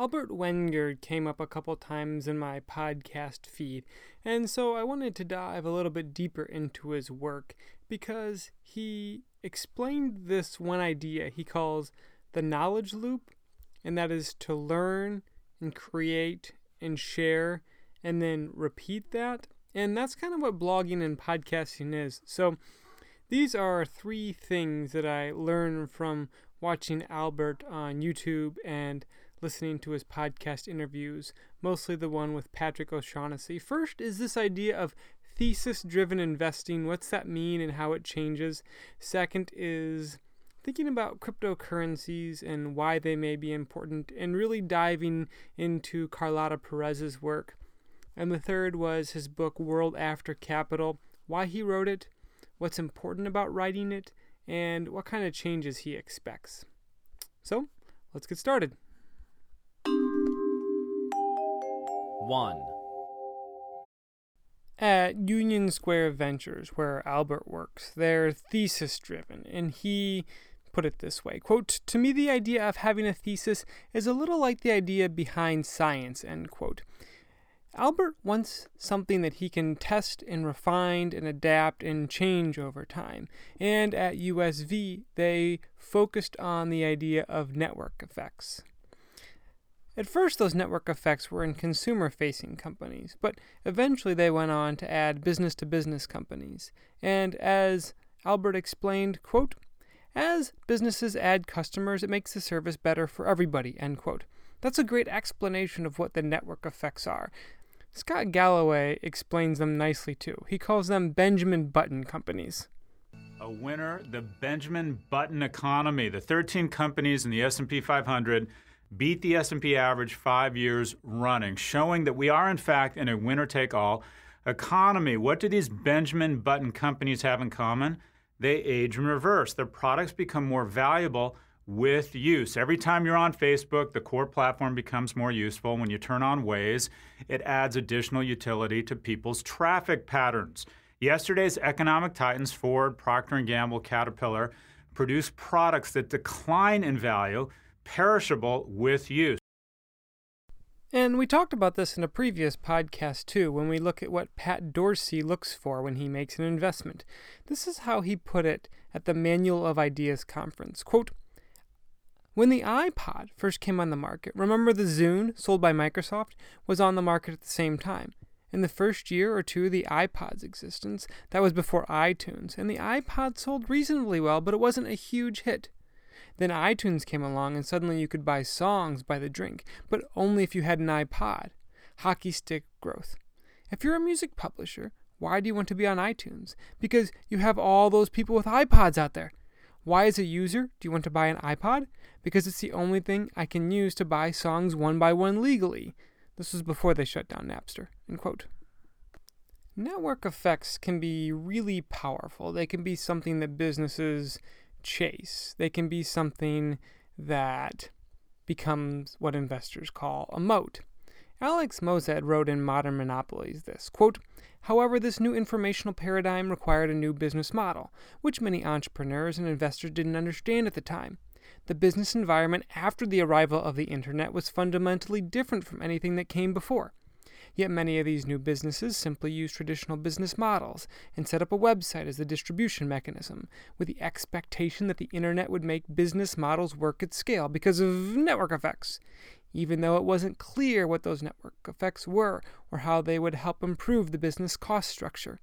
Albert Wenger came up a couple times in my podcast feed, and so I wanted to dive a little bit deeper into his work because he explained this one idea he calls the knowledge loop, and that is to learn and create and share and then repeat that. And that's kind of what blogging and podcasting is. So these are three things that I learned from watching Albert on YouTube and listening to his podcast interviews, mostly the one with Patrick O'Shaughnessy. First is this idea of thesis driven investing. What's that mean and how it changes? Second is thinking about cryptocurrencies and why they may be important, and really diving into Carlota Perez's work. And the third was his book, World After Capital, why he wrote it, what's important about writing it, and what kind of changes he expects. So, let's get started. 1. At Union Square Ventures, where Albert works, they're thesis driven, and he put it this way quote to me the idea of having a thesis is a little like the idea behind science end quote albert wants something that he can test and refine and adapt and change over time and at usv they focused on the idea of network effects at first, those network effects were in consumer facing companies, but eventually they went on to add business to business companies. And as Albert explained, quote, as businesses add customers, it makes the service better for everybody, end quote. That's a great explanation of what the network effects are. Scott Galloway explains them nicely too. He calls them Benjamin Button companies. A winner, the Benjamin Button economy. The 13 companies in the S&P 500 beat the S&P average 5 years running, showing that we are in fact in a winner take all economy. What do these Benjamin Button companies have in common? They age in reverse. Their products become more valuable with use. Every time you're on Facebook, the core platform becomes more useful. When you turn on Waze, it adds additional utility to people's traffic patterns. Yesterday's economic titans, Ford, Procter & Gamble, Caterpillar, produce products that decline in value perishable with use. And we talked about this in a previous podcast too, when we look at what Pat Dorsey looks for when he makes an investment. This is how he put it at the Manual of Ideas conference. Quote, when the iPod first came on the market, remember the Zune, sold by Microsoft, was on the market at the same time. In the first year or two of the iPod's existence, that was before iTunes, and the iPod sold reasonably well, but it wasn't a huge hit. Then iTunes came along and suddenly you could buy songs by the drink, but only if you had an iPod. Hockey stick growth. If you're a music publisher, why do you want to be on iTunes? Because you have all those people with iPods out there. Why, as a user, do you want to buy an iPod? Because it's the only thing I can use to buy songs one by one legally. This was before they shut down Napster. End quote. Network effects can be really powerful. They can be something that businesses chase. They can be something that becomes what investors call a moat. Alex Moazed wrote in Modern Monopolies this quote, However, this new informational paradigm required a new business model, which many entrepreneurs and investors didn't understand at the time. The business environment after the arrival of the internet was fundamentally different from anything that came before. Yet many of these new businesses simply use traditional business models and set up a website as the distribution mechanism, with the expectation that the internet would make business models work at scale because of network effects, even though it wasn't clear what those network effects were or how they would help improve the business cost structure.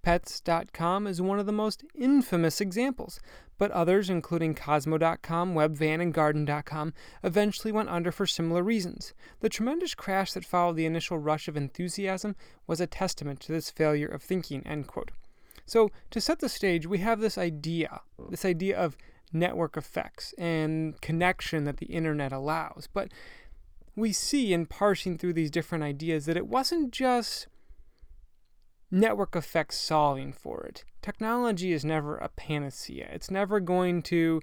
Pets.com is one of the most infamous examples, but others, including Cosmo.com, Webvan, and Garden.com, eventually went under for similar reasons. The tremendous crash that followed the initial rush of enthusiasm was a testament to this failure of thinking. End quote. So, to set the stage, we have this idea, this idea of network effects and connection that the internet allows. But we see in parsing through these different ideas that it wasn't just network effects solving for it. Technology is never a panacea. It's never going to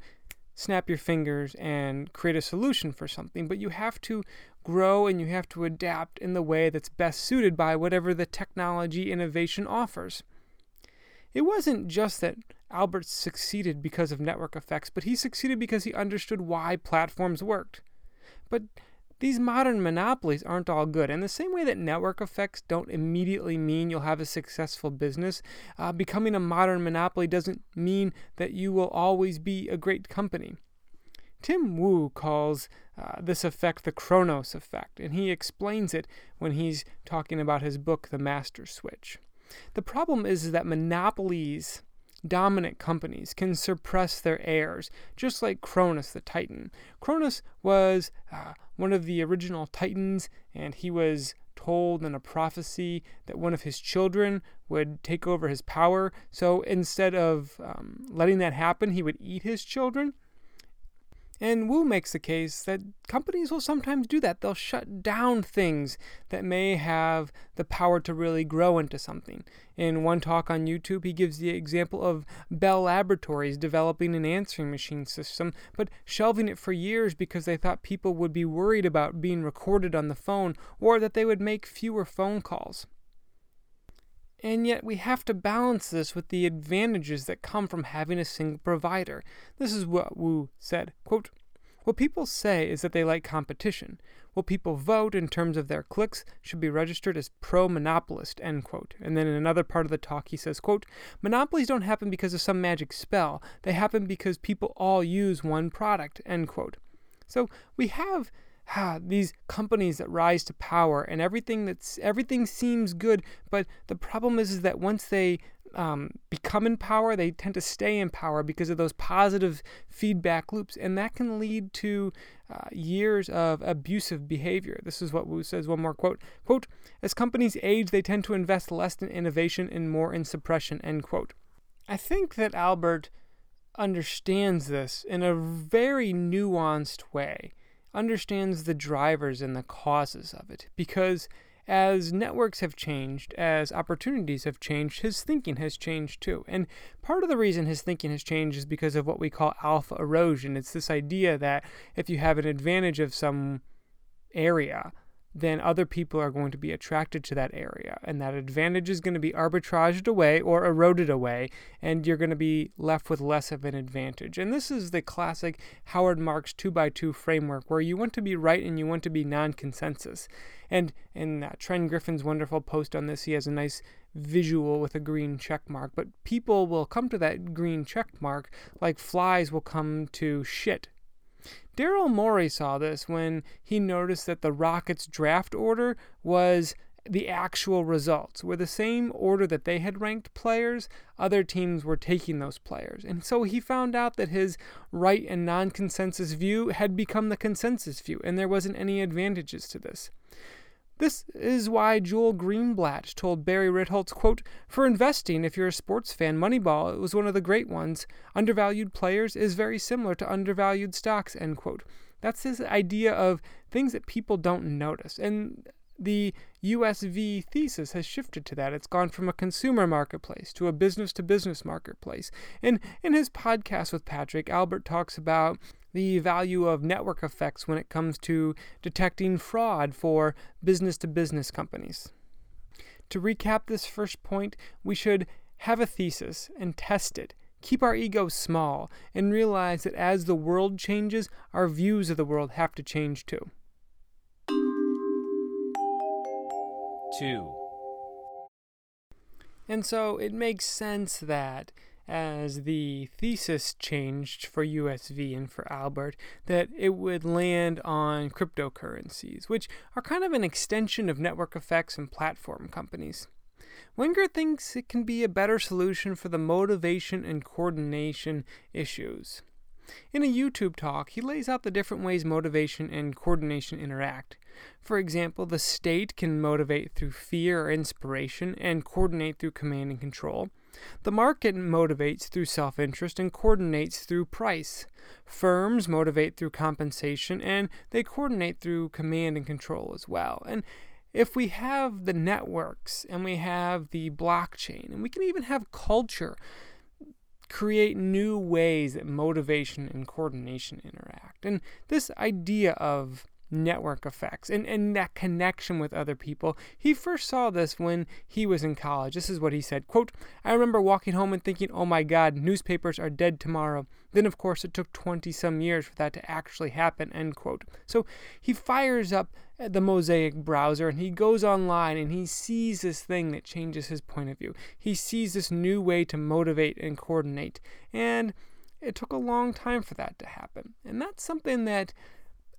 snap your fingers and create a solution for something, but you have to grow and you have to adapt in the way that's best suited by whatever the technology innovation offers. It wasn't just that Albert succeeded because of network effects, but he succeeded because he understood why platforms worked. But these modern monopolies aren't all good. And the same way that network effects don't immediately mean you'll have a successful business, uh, becoming a modern monopoly doesn't mean that you will always be a great company. Tim Wu calls uh, this effect the Kronos effect, and he explains it when he's talking about his book, The Master Switch. The problem is that monopolies dominant companies can suppress their heirs, just like Cronus the Titan. Cronus was uh, one of the original Titans, and he was told in a prophecy that one of his children would take over his power. So instead of um, letting that happen, he would eat his children. And Wu makes the case that companies will sometimes do that. They'll shut down things that may have the power to really grow into something. In one talk on YouTube, he gives the example of Bell Laboratories developing an answering machine system, but shelving it for years because they thought people would be worried about being recorded on the phone or that they would make fewer phone calls. And yet, we have to balance this with the advantages that come from having a single provider. This is what Wu said quote, What people say is that they like competition. What people vote in terms of their clicks should be registered as pro monopolist. End quote. And then in another part of the talk, he says, quote, Monopolies don't happen because of some magic spell, they happen because people all use one product. End quote. So we have ah, these companies that rise to power and everything that's everything seems good but the problem is, is that once they um, become in power they tend to stay in power because of those positive feedback loops and that can lead to uh, years of abusive behavior. This is what wu says one more quote quote as companies age they tend to invest less in innovation and more in suppression end quote. I think that albert understands this in a very nuanced way understands the drivers and the causes of it because as networks have changed, as opportunities have changed, his thinking has changed too. And part of the reason his thinking has changed is because of what we call alpha erosion. It's this idea that if you have an advantage of some area, then other people are going to be attracted to that area. And that advantage is going to be arbitraged away or eroded away, and you're going to be left with less of an advantage. And this is the classic Howard Marks 2x2 framework where you want to be right and you want to be non consensus. And in uh, Tren Griffin's wonderful post on this, he has a nice visual with a green check mark. But people will come to that green check mark like flies will come to shit Daryl Morey saw this when he noticed that the Rockets draft order was the actual results were the same order that they had ranked players, other teams were taking those players. And so he found out that his right and non consensus view had become the consensus view, and there wasn't any advantages to this. This is why Joel Greenblatt told Barry Ritholtz, quote, For investing, if you're a sports fan, Moneyball it was one of the great ones. Undervalued players is very similar to undervalued stocks, end quote. That's this idea of things that people don't notice. And the USV thesis has shifted to that. It's gone from a consumer marketplace to a business to business marketplace. And in his podcast with Patrick, Albert talks about the value of network effects when it comes to detecting fraud for business to business companies. To recap this first point, we should have a thesis and test it. Keep our ego small and realize that as the world changes, our views of the world have to change too. 2. And so it makes sense that as the thesis changed for USV and for Albert, that it would land on cryptocurrencies, which are kind of an extension of network effects and platform companies. Wenger thinks it can be a better solution for the motivation and coordination issues. In a YouTube talk, he lays out the different ways motivation and coordination interact. For example, the state can motivate through fear or inspiration and coordinate through command and control. The market motivates through self interest and coordinates through price. Firms motivate through compensation and they coordinate through command and control as well. And if we have the networks and we have the blockchain and we can even have culture create new ways that motivation and coordination interact. And this idea of network effects and, and that connection with other people. He first saw this when he was in college. This is what he said quote, I remember walking home and thinking, oh my god, newspapers are dead tomorrow. Then of course it took 20 some years for that to actually happen, end quote. So he fires up the Mosaic browser and he goes online and he sees this thing that changes his point of view. He sees this new way to motivate and coordinate. And it took a long time for that to happen. And that's something that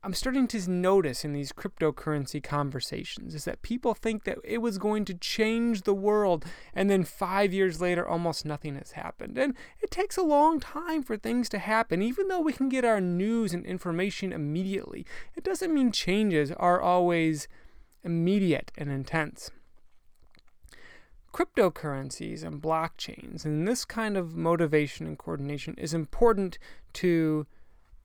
I'm starting to notice in these cryptocurrency conversations is that people think that it was going to change the world, and then five years later, almost nothing has happened. And it takes a long time for things to happen. Even though we can get our news and information immediately, it doesn't mean changes are always immediate and intense. Cryptocurrencies and blockchains and this kind of motivation and coordination is important to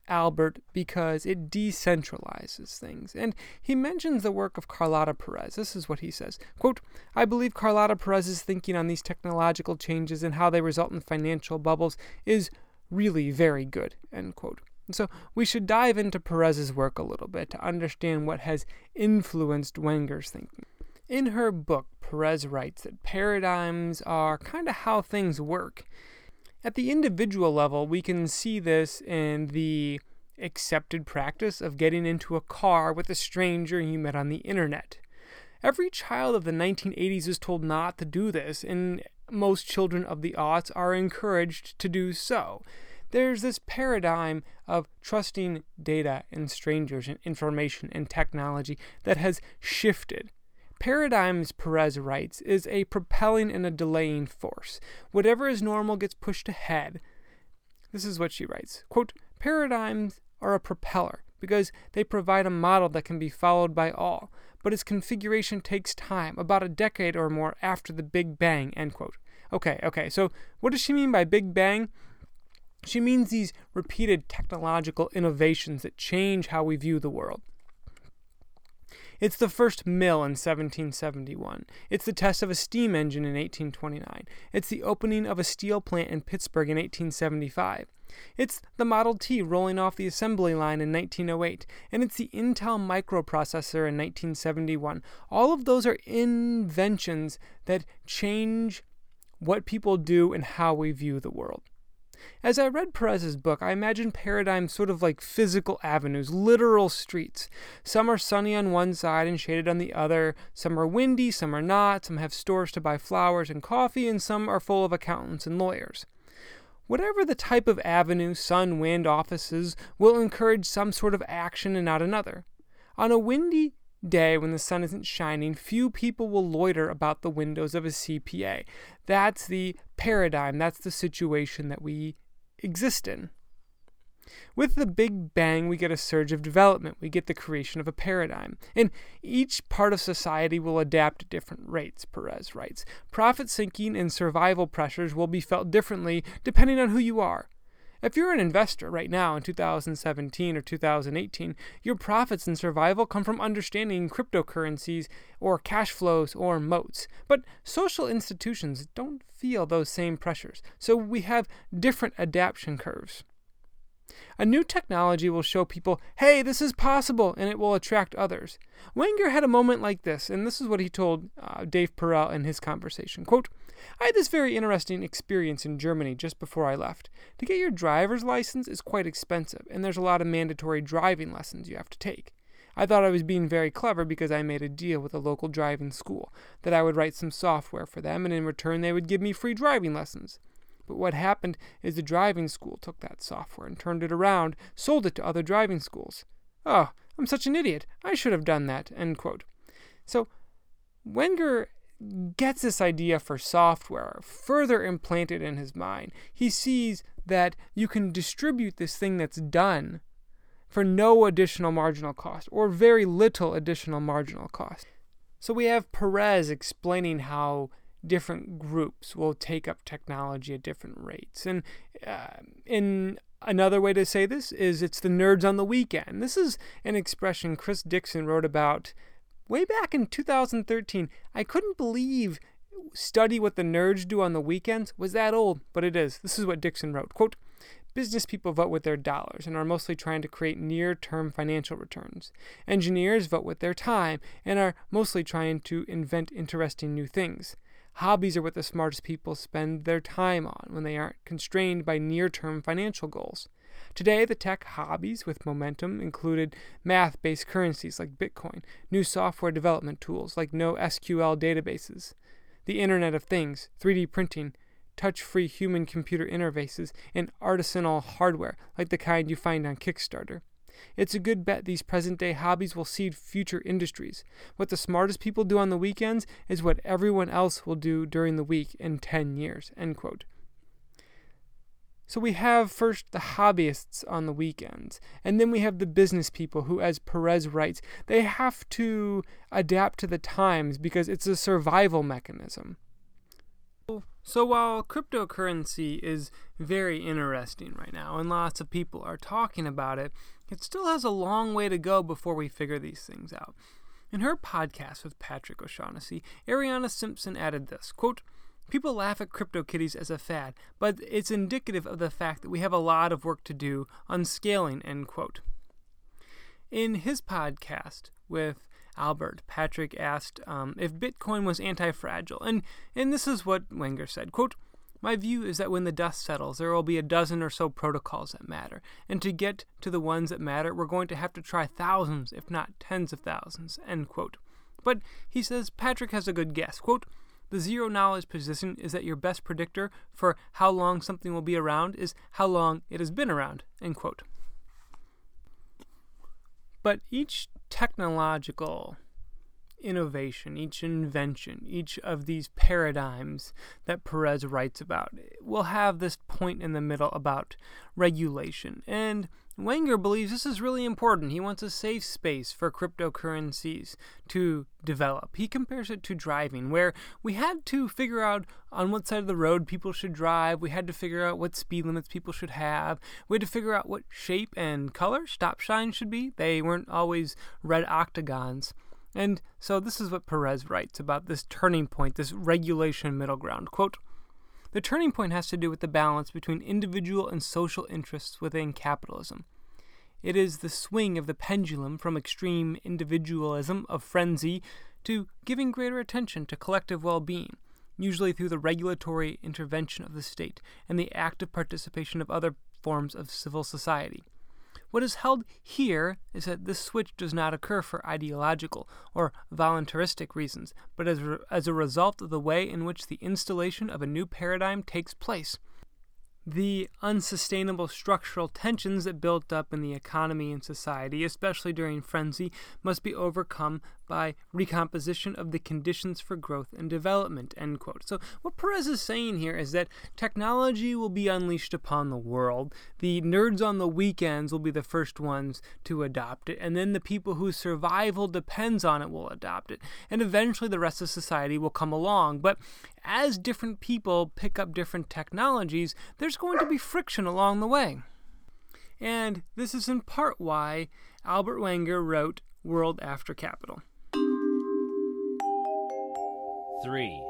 Albert because it decentralizes things. And he mentions the work of Carlota Perez. This is what he says quote, I believe Carlota Perez's thinking on these technological changes and how they result in financial bubbles is really very good. End quote. And so we should dive into Perez's work a little bit to understand what has influenced Wenger's thinking. In her book, Perez writes that paradigms are kind of how things work. At the individual level, we can see this in the accepted practice of getting into a car with a stranger you met on the internet. Every child of the 1980s is told not to do this, and most children of the aughts are encouraged to do so. There's this paradigm of trusting data and strangers and information and technology that has shifted Paradigms, Perez writes, is a propelling and a delaying force. Whatever is normal gets pushed ahead. This is what she writes quote, Paradigms are a propeller because they provide a model that can be followed by all, but its configuration takes time, about a decade or more after the Big Bang. End quote. Okay, okay, so what does she mean by Big Bang? She means these repeated technological innovations that change how we view the world. It's the first mill in 1771. It's the test of a steam engine in 1829. It's the opening of a steel plant in Pittsburgh in 1875. It's the Model T rolling off the assembly line in 1908, and it's the Intel microprocessor in 1971. All of those are inventions that change what people do and how we view the world. As I read Perez's book, I imagined paradigms sort of like physical avenues, literal streets. Some are sunny on one side and shaded on the other, some are windy, some are not, some have stores to buy flowers and coffee, and some are full of accountants and lawyers. Whatever the type of avenue, sun, wind, offices will encourage some sort of action and not another. On a windy day when the sun isn't shining, few people will loiter about the windows of a CPA. That's the paradigm, that's the situation that we exist in. With the Big Bang, we get a surge of development. We get the creation of a paradigm. And each part of society will adapt at different rates, Perez writes. Profit sinking and survival pressures will be felt differently depending on who you are. If you're an investor right now in 2017 or 2018, your profits and survival come from understanding cryptocurrencies or cash flows or moats. But social institutions don't feel those same pressures, so we have different adaptation curves. A new technology will show people, hey, this is possible, and it will attract others. Wenger had a moment like this, and this is what he told uh, Dave Perell in his conversation. Quote, I had this very interesting experience in Germany just before I left. To get your driver's license is quite expensive, and there's a lot of mandatory driving lessons you have to take. I thought I was being very clever because I made a deal with a local driving school that I would write some software for them, and in return they would give me free driving lessons. But what happened is the driving school took that software and turned it around, sold it to other driving schools. Oh, I'm such an idiot. I should have done that. End quote. So Wenger gets this idea for software further implanted in his mind. He sees that you can distribute this thing that's done for no additional marginal cost or very little additional marginal cost. So we have Perez explaining how different groups will take up technology at different rates. And uh, in another way to say this is it's the nerds on the weekend. This is an expression Chris Dixon wrote about way back in 2013. I couldn't believe study what the nerds do on the weekends was that old, but it is. This is what Dixon wrote. Quote, Business people vote with their dollars and are mostly trying to create near term financial returns. Engineers vote with their time and are mostly trying to invent interesting new things. Hobbies are what the smartest people spend their time on when they aren't constrained by near term financial goals. Today, the tech hobbies with momentum included math based currencies like Bitcoin, new software development tools like NoSQL databases, the Internet of Things, 3D printing, touch free human computer interfaces, and artisanal hardware like the kind you find on Kickstarter. It's a good bet these present day hobbies will seed future industries. What the smartest people do on the weekends is what everyone else will do during the week in 10 years. End quote. So we have first the hobbyists on the weekends, and then we have the business people who, as Perez writes, they have to adapt to the times because it's a survival mechanism. So while cryptocurrency is very interesting right now and lots of people are talking about it, it still has a long way to go before we figure these things out. In her podcast with Patrick O'Shaughnessy, Arianna Simpson added this quote, People laugh at CryptoKitties as a fad, but it's indicative of the fact that we have a lot of work to do on scaling, end quote. In his podcast with Albert, Patrick asked um, if Bitcoin was anti-fragile, and and this is what Wenger said: "Quote." My view is that when the dust settles, there will be a dozen or so protocols that matter. And to get to the ones that matter, we're going to have to try thousands, if not tens of thousands. End quote. But he says Patrick has a good guess. Quote, the zero knowledge position is that your best predictor for how long something will be around is how long it has been around. End quote. But each technological innovation, each invention, each of these paradigms that Perez writes about will have this point in the middle about regulation. And Wenger believes this is really important. He wants a safe space for cryptocurrencies to develop. He compares it to driving, where we had to figure out on what side of the road people should drive. We had to figure out what speed limits people should have. We had to figure out what shape and color stop signs should be. They weren't always red octagons. And so this is what Perez writes about this turning point, this regulation middle ground. Quote, the turning point has to do with the balance between individual and social interests within capitalism. It is the swing of the pendulum from extreme individualism of frenzy to giving greater attention to collective well being, usually through the regulatory intervention of the state and the active participation of other forms of civil society. What is held here is that this switch does not occur for ideological or voluntaristic reasons, but as, re- as a result of the way in which the installation of a new paradigm takes place. The unsustainable structural tensions that built up in the economy and society, especially during frenzy, must be overcome by recomposition of the conditions for growth and development. End quote. So what Perez is saying here is that technology will be unleashed upon the world. The nerds on the weekends will be the first ones to adopt it, and then the people whose survival depends on it will adopt it. And eventually the rest of society will come along. But as different people pick up different technologies, there's going to be friction along the way. And this is in part why Albert Wenger wrote World After Capital. 3.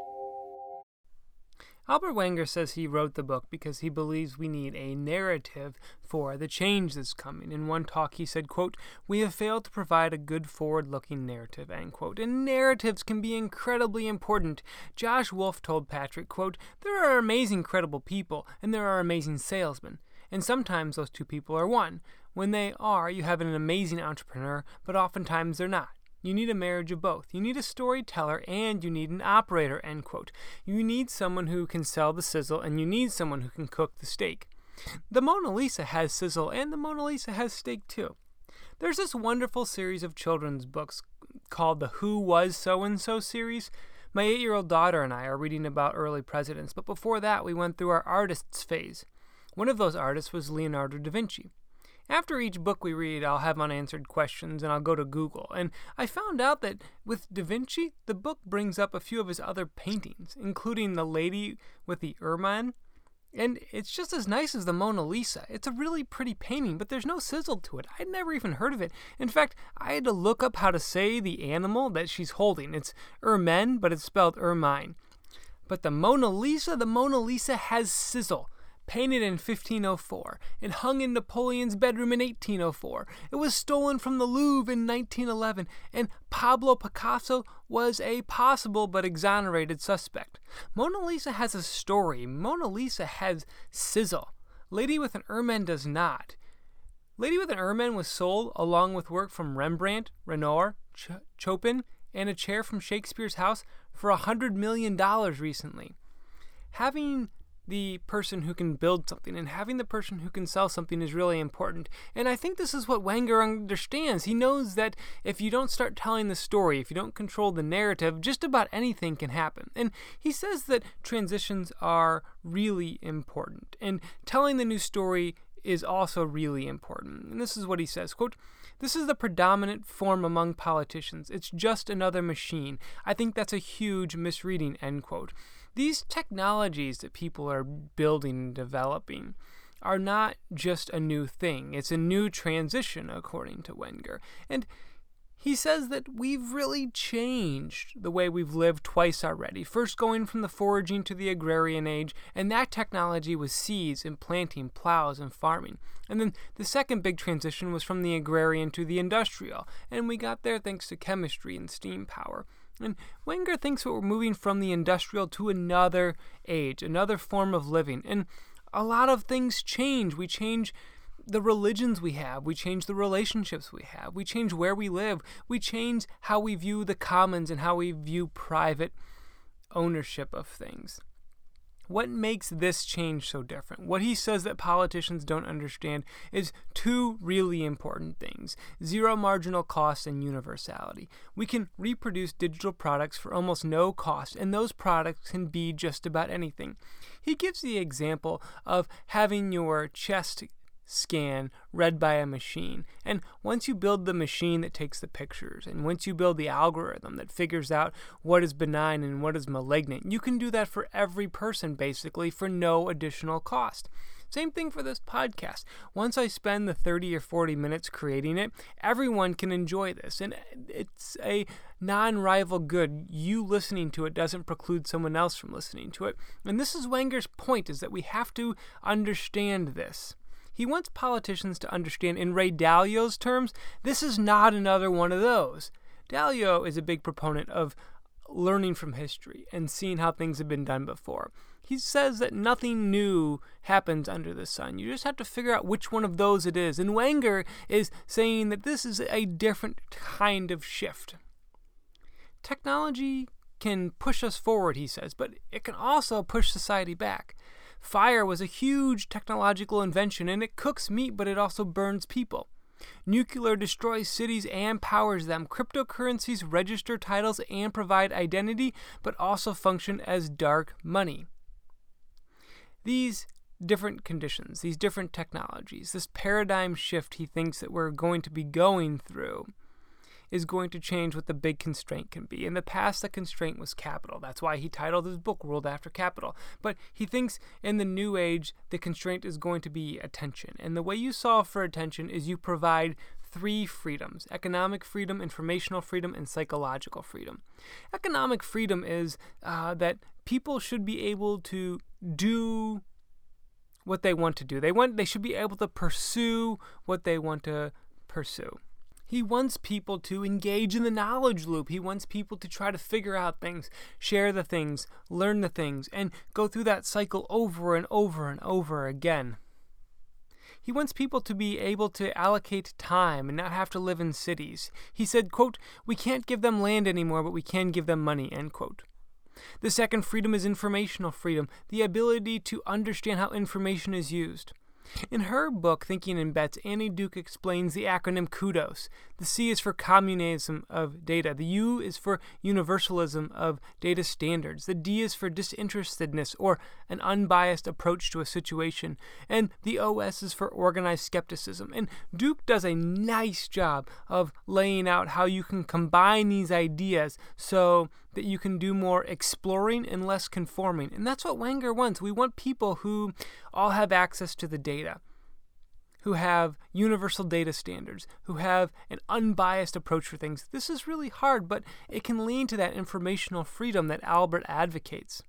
Albert Wenger says he wrote the book because he believes we need a narrative for the change that's coming. In one talk, he said, quote, We have failed to provide a good forward-looking narrative, end quote. And narratives can be incredibly important. Josh Wolf told Patrick, quote, There are amazing credible people, and there are amazing salesmen. And sometimes those two people are one. When they are, you have an amazing entrepreneur, but oftentimes they're not. You need a marriage of both. You need a storyteller and you need an operator, end quote. You need someone who can sell the sizzle and you need someone who can cook the steak. The Mona Lisa has sizzle and the Mona Lisa has steak too. There's this wonderful series of children's books called the Who Was So and So series. My eight year old daughter and I are reading about early presidents, but before that, we went through our artists phase. One of those artists was Leonardo da Vinci. After each book we read, I'll have unanswered questions and I'll go to Google. And I found out that with Da Vinci, the book brings up a few of his other paintings, including The Lady with the Ermine. And it's just as nice as the Mona Lisa. It's a really pretty painting, but there's no sizzle to it. I'd never even heard of it. In fact, I had to look up how to say the animal that she's holding. It's ermine, but it's spelled ermine. But the Mona Lisa, the Mona Lisa has sizzle. Painted in 1504 and hung in Napoleon's bedroom in 1804. It was stolen from the Louvre in 1911, and Pablo Picasso was a possible but exonerated suspect. Mona Lisa has a story. Mona Lisa has sizzle. Lady with an Ermine does not. Lady with an Ermine was sold along with work from Rembrandt, Renoir, Ch- Chopin, and a chair from Shakespeare's house for a $100 million recently. Having the person who can build something and having the person who can sell something is really important. And I think this is what Wenger understands. He knows that if you don't start telling the story, if you don't control the narrative, just about anything can happen. And he says that transitions are really important. And telling the new story is also really important. And this is what he says, quote, this is the predominant form among politicians. It's just another machine. I think that's a huge misreading, end quote. These technologies that people are building and developing are not just a new thing, it's a new transition, according to Wenger. And he says that we've really changed the way we've lived twice already. First, going from the foraging to the agrarian age, and that technology was seeds and planting, plows, and farming. And then the second big transition was from the agrarian to the industrial, and we got there thanks to chemistry and steam power. And Wenger thinks we're moving from the industrial to another age, another form of living. And a lot of things change. We change the religions we have, we change the relationships we have, we change where we live, we change how we view the commons and how we view private ownership of things. What makes this change so different? What he says that politicians don't understand is two really important things zero marginal cost and universality. We can reproduce digital products for almost no cost, and those products can be just about anything. He gives the example of having your chest scan read by a machine. And once you build the machine that takes the pictures, and once you build the algorithm that figures out what is benign and what is malignant, you can do that for every person basically for no additional cost. Same thing for this podcast. Once I spend the 30 or 40 minutes creating it, everyone can enjoy this. And it's a non rival good. You listening to it doesn't preclude someone else from listening to it. And this is Wenger's point is that we have to understand this. He wants politicians to understand, in Ray Dalio's terms, this is not another one of those. Dalio is a big proponent of learning from history and seeing how things have been done before. He says that nothing new happens under the sun. You just have to figure out which one of those it is. And Wenger is saying that this is a different kind of shift. Technology can push us forward, he says, but it can also push society back. Fire was a huge technological invention and it cooks meat, but it also burns people. Nuclear destroys cities and powers them. Cryptocurrencies register titles and provide identity, but also function as dark money. These different conditions, these different technologies, this paradigm shift he thinks that we're going to be going through is going to change what the big constraint can be. In the past, the constraint was capital. That's why he titled his book World After Capital. But he thinks in the new age, the constraint is going to be attention. And the way you solve for attention is you provide three freedoms economic freedom, informational freedom, and psychological freedom. Economic freedom is uh, that people should be able to do what they want to do. They want they should be able to pursue what they want to pursue. He wants people to engage in the knowledge loop. He wants people to try to figure out things, share the things, learn the things, and go through that cycle over and over and over again. He wants people to be able to allocate time and not have to live in cities. He said, quote, We can't give them land anymore, but we can give them money, end quote. The second freedom is informational freedom, the ability to understand how information is used. In her book, Thinking in Bets, Annie Duke explains the acronym CUDOS. The C is for communism of data, the U is for universalism of data standards, the D is for disinterestedness or an unbiased approach to a situation, and the OS is for organized skepticism. And Duke does a nice job of laying out how you can combine these ideas so that you can do more exploring and less conforming. And that's what Wenger wants. We want people who all have access to the data, who have universal data standards, who have an unbiased approach for things. This is really hard, but it can lead to that informational freedom that Albert advocates.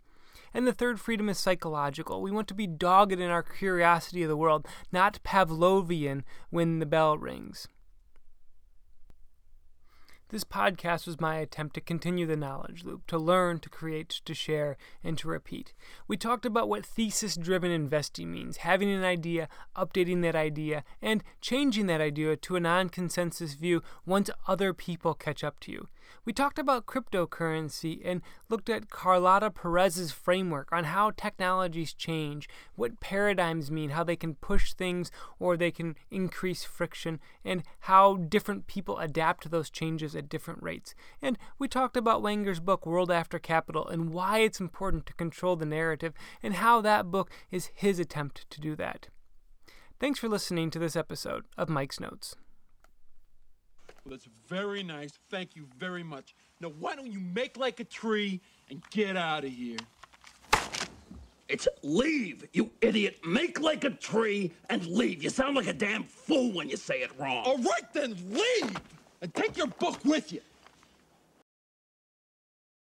And the third freedom is psychological. We want to be dogged in our curiosity of the world, not Pavlovian when the bell rings. This podcast was my attempt to continue the knowledge loop, to learn, to create, to share, and to repeat. We talked about what thesis driven investing means having an idea, updating that idea, and changing that idea to a non consensus view once other people catch up to you. We talked about cryptocurrency and looked at Carlota Perez's framework on how technologies change, what paradigms mean, how they can push things or they can increase friction, and how different people adapt to those changes at different rates. And we talked about Wenger's book, World After Capital, and why it's important to control the narrative, and how that book is his attempt to do that. Thanks for listening to this episode of Mike's Notes. Well, that's very nice. Thank you very much. Now, why don't you make like a tree and get out of here? It's leave, you idiot. Make like a tree and leave. You sound like a damn fool when you say it wrong. All right, then leave and take your book with you.